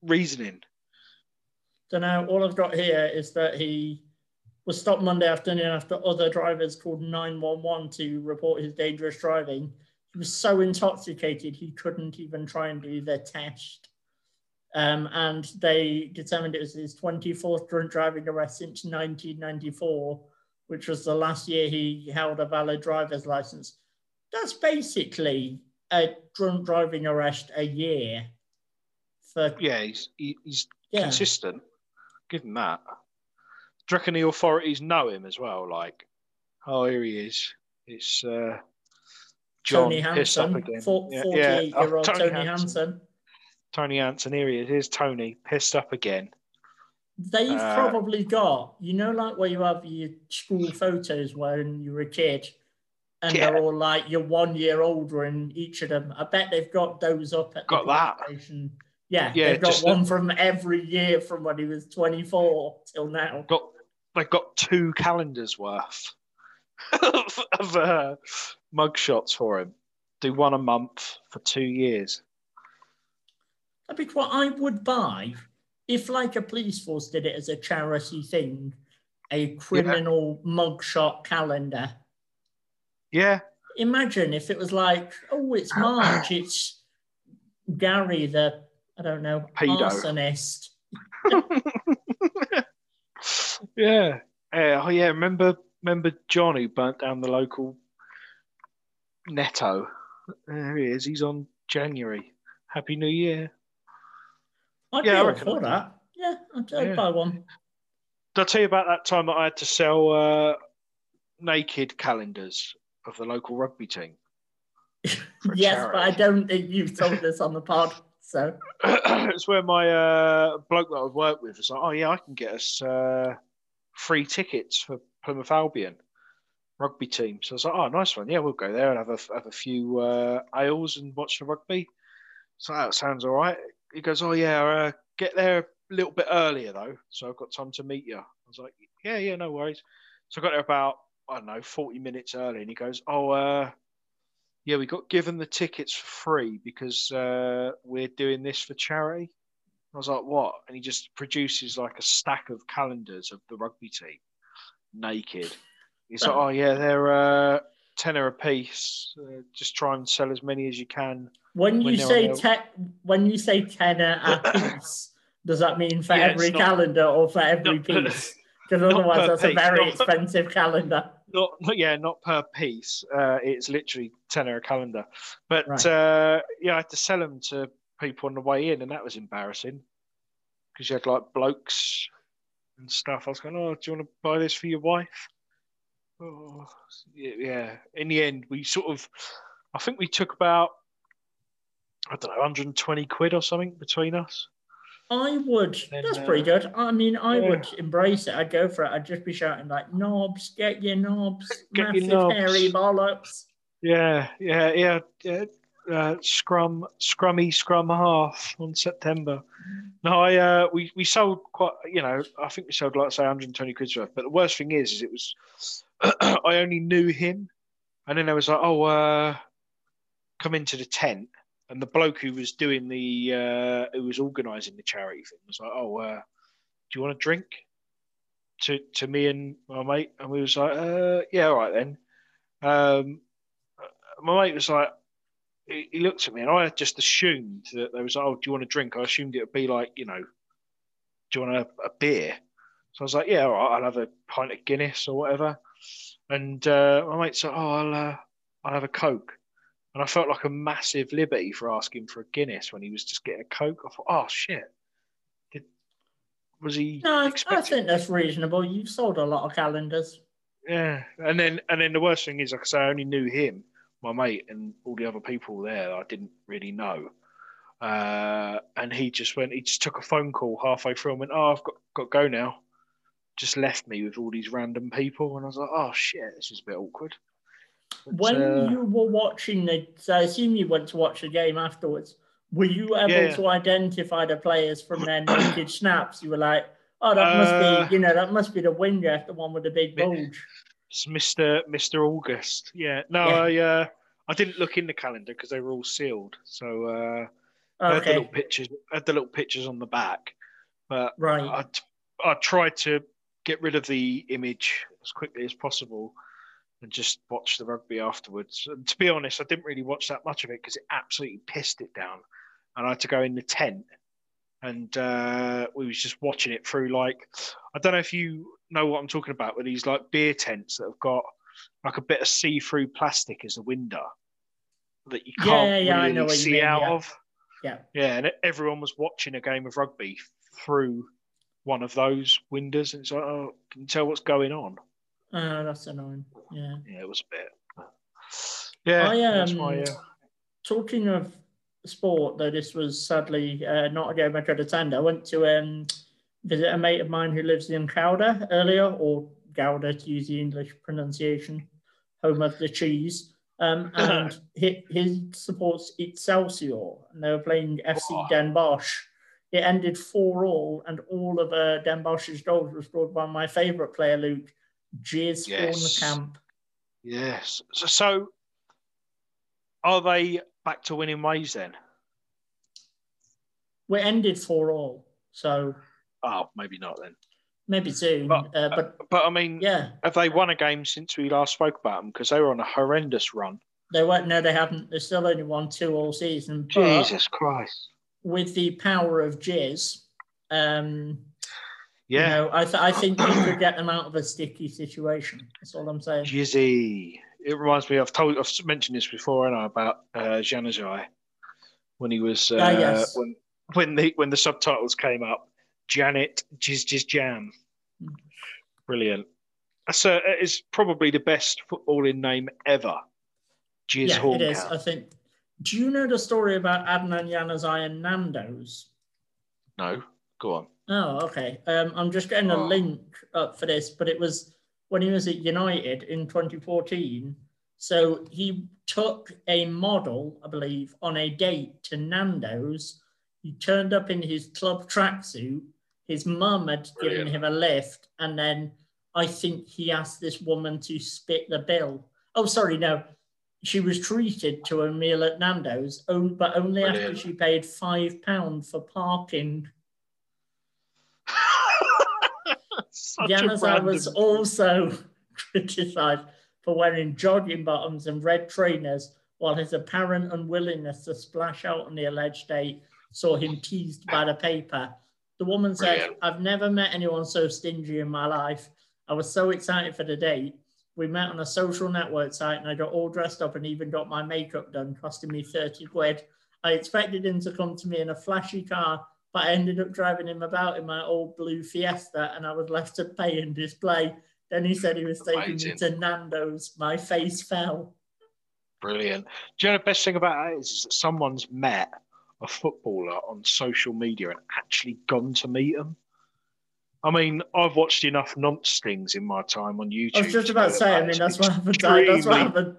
reasoning? So now all I've got here is that he was stopped Monday afternoon after other drivers called 911 to report his dangerous driving. He was so intoxicated he couldn't even try and do the test. Um, and they determined it was his 24th drunk driving arrest since 1994, which was the last year he held a valid driver's license. That's basically a drunk driving arrest a year. For Yeah, he's he, he's yeah, consistent. Give him that. Do you reckon the authorities know him as well? Like, oh, here he is. It's uh, John Tony pissed up Hansen, again. four- Yeah, 48 yeah. year old Tony, Hansen. Hansen. Tony Hansen, here he is. Here's Tony, pissed up again. They've Uh, probably got, you know, like where you have your school photos when you were a kid and Yeah. they're all like you're one year older in each of them. I bet they've got those up at Got the that. Yeah, Yeah, they've got one from every year from when he was 24 till now. Got they've got two calendars worth of, of uh, mugshots for him. Do one a month for two years. That'd be what I would buy if, like, a police force did it as a charity thing, a criminal mugshot calendar. Yeah, imagine if it was like, oh, it's March, it's Gary, the I don't know, Pedo. arsonist. yeah, yeah. Oh, yeah. Remember, remember John who burnt down the local Netto. There he is. He's on January. Happy New Year. I'd Yeah, I be all reckon for I'd- that. Yeah, I'd, I'd Yeah. buy one. Did I tell you about that time that I had to sell uh, naked calendars of the local rugby team? for a Yes, but I don't think you've told this on the pod. So it's where my uh, bloke that I've worked with was like, oh yeah, I can get us uh, free tickets for Plymouth Albion rugby team. So I was like, oh, nice one. Yeah, we'll go there and have a have a few uh, ales and watch the rugby. So that sounds all right. He goes, oh yeah, uh, get there a little bit earlier though, so I've got time to meet you. I was like, yeah, yeah, no worries. So I got there about I don't know, forty minutes early, and he goes, oh. uh yeah, we got given the tickets for free because uh, we're doing this for charity. I was like, what? And he just produces like a stack of calendars of the rugby team, naked. He's like, oh yeah, they're uh, tenner a piece. Uh, just try and sell as many as you can. when When you they're say on te- when you say tenner a piece, does that mean for Yeah, every not- calendar or for every Not- piece? Because otherwise, per that's a very not- expensive calendar. Not, not yeah, not per piece. Uh, it's literally tenner a calendar. But Right. uh, yeah, I had to sell them to people on the way in, and that was embarrassing because you had like blokes and stuff. I was going, "Oh, do you want to buy this for your wife?" Oh, yeah. In the end, we sort of, I think we took about, I don't know, 120 quid or something between us. I would. Then, that's uh, pretty good. I mean, I yeah. would embrace it. I'd go for it. I'd just be shouting like, "Knobs, get your knobs, Get your massive knobs." hairy bollocks." Yeah, yeah, yeah. yeah. Uh, scrum, scrummy, scrum half on September. No, I uh, we we sold quite. You know, I think we sold like say 120 quid's worth. But the worst thing is, is it was I only knew him, and then I was like, oh, uh, come into the tent, and the bloke who was doing the uh, who was organising the charity thing was like, oh, uh, do you want a drink? To to me and my mate, and we was like, uh, yeah, all right then. Um, my mate was like, he, looked at me, and I just assumed that there was, oh, do you want a drink? I assumed it would be like, you know, do you want a, a beer? So I was like, yeah, all right, I'll have a pint of Guinness or whatever. And uh, my mate said, oh, I'll, uh, I'll have a Coke. And I felt like a massive liberty for asking for a Guinness when he was just getting a Coke. I thought, oh shit. Did, was he No, I expecting? think that's reasonable. You've sold a lot of calendars. Yeah. And then and then the worst thing is like I say, I only knew him, my mate, and all the other people there I didn't really know. Uh, and he just went, he just took a phone call halfway through and went, Oh, I've got, got to go now. Just left me with all these random people. And I was like, Oh shit, this is a bit awkward. But, When uh, you were watching the, so I assume you went to watch the game afterwards. Were you able Yeah. to identify the players from their naked snaps? You were like, oh, that must Uh, be, you know, that must be the winger, the one with the big bulge. It's Mr. Mr. August. Yeah. No, Yeah. I uh, I didn't look in the calendar because they were all sealed. So uh, I had the little Okay, pictures. I had the little pictures on the back, but right. I I tried to get rid of the image as quickly as possible and just watch the rugby afterwards. And to be honest, I didn't really watch that much of it because it absolutely pissed it down, and I had to go in the tent. And uh, we was just watching it through like I don't know if you know what I'm talking about, but these like beer tents that have got like a bit of see-through plastic as a window that you can't yeah, I really see mean, out yeah. of. Yeah. Yeah, and everyone was watching a game of rugby through one of those windows, and it's like, oh, can you tell what's going on? Oh, that's annoying. Yeah. Yeah, it was a bit. Yeah, I, that's um, why. Uh, Talking of sport, though, this was sadly uh, not a game I could attend. I went to um, visit a mate of mine who lives in Gouda earlier, or Gouda to use the English pronunciation, home of the cheese. Um, and he, he supports Excelsior, and they were playing FC Oh. Den Bosch. It ended 4 all, and all of uh, Den Bosch's goals were scored by my favourite player, Luke, Jizz Yes. Camp. yes. So, so, are they back to winning ways then? We ended 4 all, so Oh, maybe not then. maybe soon. But- uh, but But I mean, yeah, have they won a game since we last spoke about them? Because they were on a horrendous run. they weren't. No, they haven't. They still only won two all season. Jesus Christ. With the power of Jizz, um, Yeah. you know, I, th- I think he could get them out of a sticky situation. That's all I'm saying. Jizzy. It reminds me. I've told. I've mentioned this before, and I about uh, when he was uh, Ah, yes. when when the when the subtitles came up. Janet Jizz Jizz Jam. Hmm. Brilliant. That's a, it's probably the best footballing name ever. Jizz yeah, it is. I think. Do you know the story about Adnan Januzaj and Nando's? No, go on. Oh, okay. Um, I'm just getting a Oh. link up for this, but it was when he was at United in 2014. So he took a model, I believe, on a date to Nando's. He turned up in his club tracksuit. His mum had given him a lift, and then I think he asked this woman to spit the bill. Oh, sorry, no. She was treated to a meal at Nando's, but only after she paid five pounds for parking. Januzaj was also criticised for wearing jogging bottoms and red trainers, while his apparent unwillingness to splash out on the alleged date saw him teased by the paper. The woman said, Brilliant. I've never met anyone so stingy in my life. I was so excited for the date. We met on a social network site and I got all dressed up and even got my makeup done, costing me 30 quid. I expected him to come to me in a flashy car, but I ended up driving him about in my old blue Fiesta and I was left to pay and display. Then he said he was taking me to Nando's. My face fell. Brilliant. Do you know the best thing about that is, is that someone's met a footballer on social media and actually gone to meet them? I mean, I've watched enough nonce things in my time on YouTube. I was just about to say, I mean, that's what happened. That's what happened.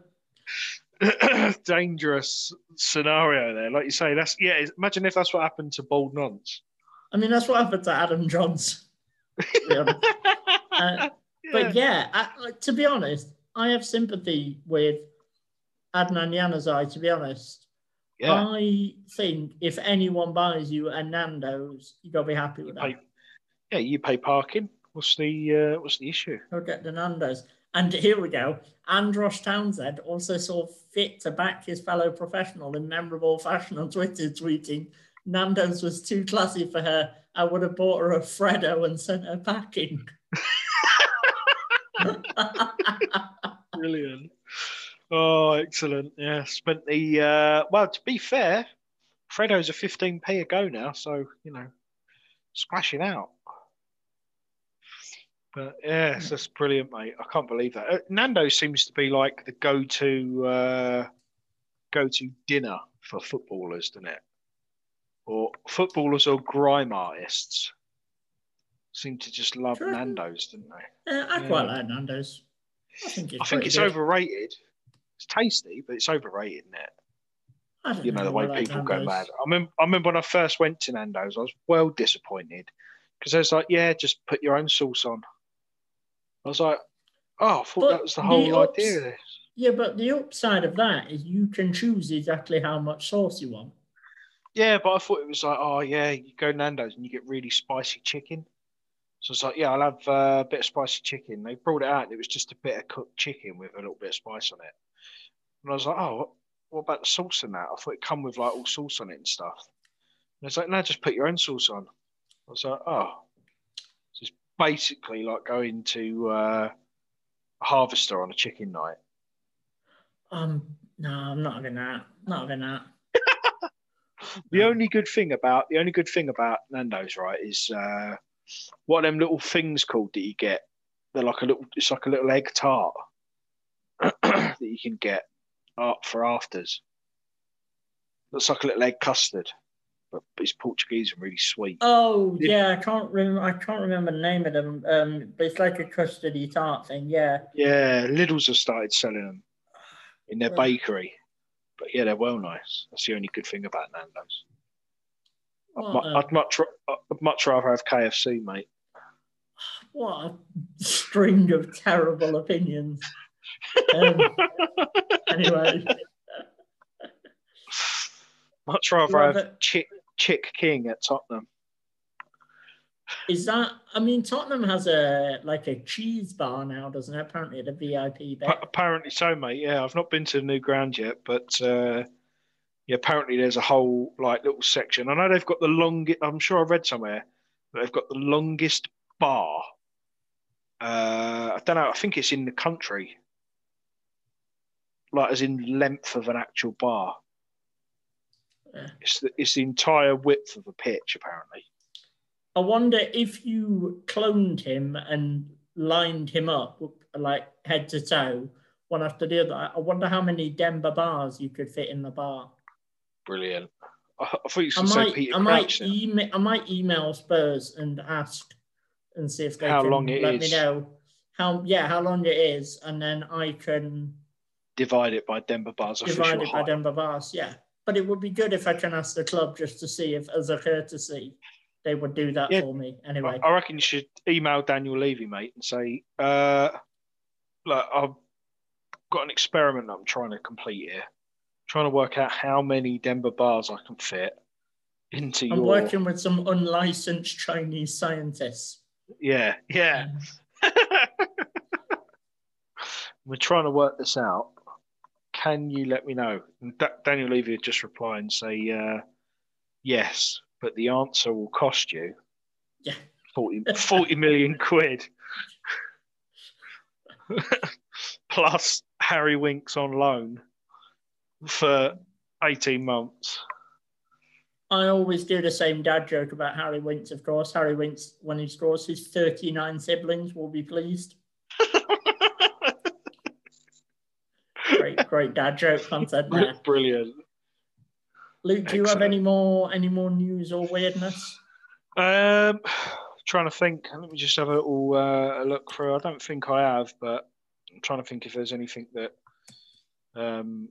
dangerous scenario there. Like you say, that's yeah. Imagine if that's what happened to Bold nonce. I mean, that's what happened to Adam Johns. to be honest. Uh, But yeah, I, to be honest, I have sympathy with Adnan Januzaj, to be honest. yeah. I think if anyone buys you a Nando's, you gotta be happy with that. Pay- yeah, you pay parking. What's the uh, what's the issue? Go get the Nando's. And here we go. Andros Townsend also saw fit to back his fellow professional in memorable fashion on Twitter, tweeting, Nando's was too classy for her. I would have bought her a Freddo and sent her packing. Brilliant. Oh, excellent. Yeah, spent the uh, well. To be fair, Freddo's a 15p a go now, so you know, splashing out. But yes, that's brilliant, mate. I can't believe that. Uh, Nando seems to be like the go-to uh, go-to dinner for footballers, doesn't it? Or footballers or grime artists seem to just love Sure. Nando's, don't they? Uh, I Yeah. quite like Nando's. I think it's, I think it's overrated. It's tasty, but it's overrated, isn't it? I don't You know the way like people go mad. I remember, I remember when I first went to Nando's, I was well disappointed because I was like, "Yeah, just put your own sauce on." I was like, "Oh, I thought But that was the the whole ups- idea of this." Yeah, but the upside of that is you can choose exactly how much sauce you want. Yeah, but I thought it was like, "Oh, yeah, you go Nando's and you get really spicy chicken." So it's like, "Yeah, I'll have uh, a bit of spicy chicken." They brought it out and it was just a bit of cooked chicken with a little bit of spice on it. And I was like, "Oh, what, what about the sauce and that?" I thought it come with like all sauce on it and stuff. And it's like, "No, just put your own sauce on." I was like, "Oh." It's basically like going to uh, Harvester on a chicken night. Um, no, I'm not having that. Not having that. The only good thing about the only good thing about Nando's, right, is uh, what are them little things called that you get. They're like a little. It's like a little egg tart that you can get up for afters. Looks like a little egg custard, but it's Portuguese and really sweet. Oh Yeah. I can't remember. I can't remember the name of them. Um, but it's like a custardy tart thing. Yeah. Yeah, Lidl's have started selling them in their Right. bakery, but yeah, they're well nice. That's the only good thing about Nando's. I'd, What mu- a, I'd much I'd much rather have KFC, mate. what a string of terrible opinions. Um, anyway, Much rather Rather- have Chick Chick King at Tottenham. is that? I mean, Tottenham has a like a cheese bar now, doesn't it? Apparently, the VIP apparently so, mate. Yeah, I've not been to the new ground yet, but uh, yeah, apparently there's a whole like little section. I know they've got the longest. I'm sure I read somewhere that they've got the longest bar. Uh, I don't know. I think it's in the country, like as in length of an actual bar. Yeah. It's the, it's the entire width of a pitch, apparently. I wonder if you cloned him and lined him up like head to toe, one after the other. I wonder how many Denver bars you could fit in the bar. Brilliant. I, I thought you I say might, Peter I might email, I might email Spurs and ask and see if they How can long it let me know how yeah how long it is, and then I can Divide it by Denver Bar's divide it by. Denver bars. Yeah, but it would be good if I can ask the club just to see if, as a courtesy, they would do that Yeah. for me. Anyway, I reckon you should email Daniel Levy, mate, and say, uh, look, I've got an experiment I'm trying to complete here. trying to work out how many Denver bars I can fit into I'm your. working with some unlicensed Chinese scientists. Yeah, yeah. We're trying to work this out. Can you let me know? And Da- Daniel Levy would just reply and say, uh, yes, but the answer will cost you Yeah. 40, 40 million quid. Plus Harry Winks on loan for 18 months. I always do the same dad joke about Harry Winks, of course. Harry Winks, when he scores his 39 siblings, will be pleased. Great, dad joke content there. Brilliant. Luke, do you have any more any more news or weirdness? Um, trying to think. Let me just have a little uh, a look through. I don't think I have, but I'm trying to think if there's anything that um,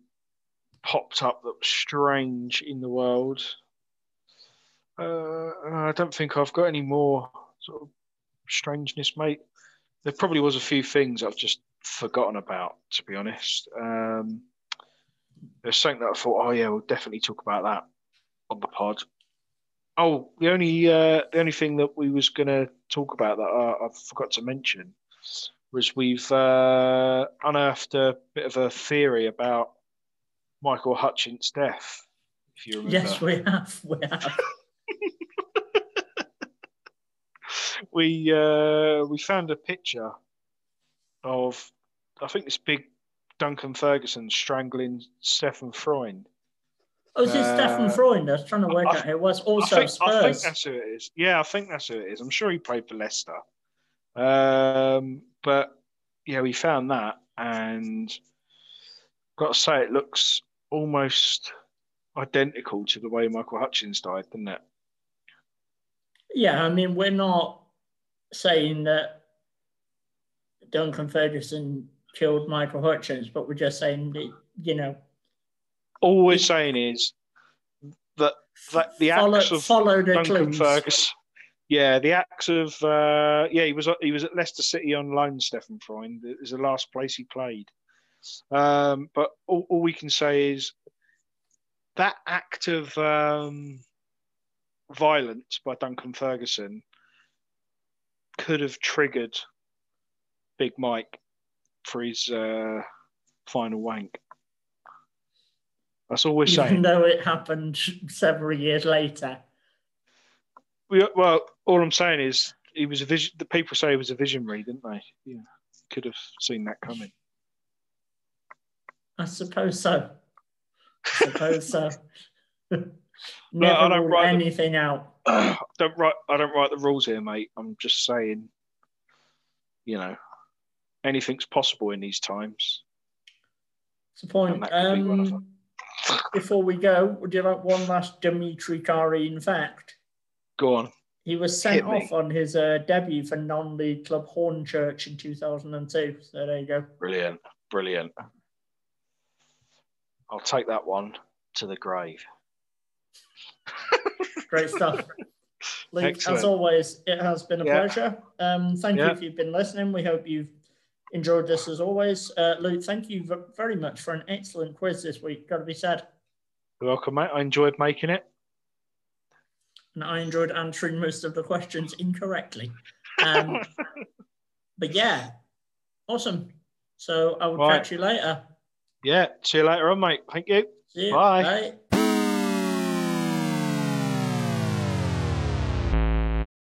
popped up that was strange in the world. Uh, I don't think I've got any more sort of strangeness, mate. There probably was a few things I've just forgotten about, to be honest. Um, there's something that I thought, oh yeah, we'll definitely talk about that on the pod. Oh, the only uh, the only thing that we was going to talk about that I, I forgot to mention was we've uh, unearthed a bit of a theory about Michael Hutchence' death. If you remember, Yes, we have. We have. we uh, we found a picture of I think this big Duncan Ferguson strangling Stefan Freund. Oh, is it Uh, Stefan Freund? I was trying to work I- out. It was I also think, I think that's who it is. Yeah, I think that's who it is. I'm sure he played for Leicester. Um, but yeah, we found that, and got to say, it looks almost identical to the way Michael Hutchence died, doesn't it? Yeah, I mean, we're not saying that Duncan Ferguson killed Michael Hutchence, but we're just saying that, you know, All we're saying is that that the follow, acts of Duncan. Ferguson. Yeah, the acts of uh, yeah, he was he was at Leicester City on loan. Stefan Freund. It was the last place he played. Um, but all, all we can say is that act of um, violence by Duncan Ferguson could have triggered Big Mike for his uh, final wank. That's all we're saying. Even though it happened several years later. We, well, all I'm saying is he was a vision. The people say he was a visionary, didn't they? Yeah, could have seen that coming. I suppose so. I suppose so. I Never don't write anything out. don't write. I don't write the rules here, mate. I'm just saying. You know, anything's possible in these times. It's a point. And be Um, before we go, would you like one last Dmitri Kharine fact? Go on. He was sent off on his uh, debut for non-league club Hornchurch in 2002. So there you go. Brilliant. Brilliant. I'll take that one to the grave. Great stuff. Luke, as always, it has been a Yeah. pleasure. Um, thank you if you've been listening. We hope you've enjoyed this as always. Uh, Luke, thank you very much for an excellent quiz this week. Got to be said. You're welcome, mate. I enjoyed making it. and I enjoyed answering most of the questions incorrectly. Um, but yeah, awesome. So I will Right. catch you later. Yeah. See you later on, mate. Thank you. See you. Bye. Bye.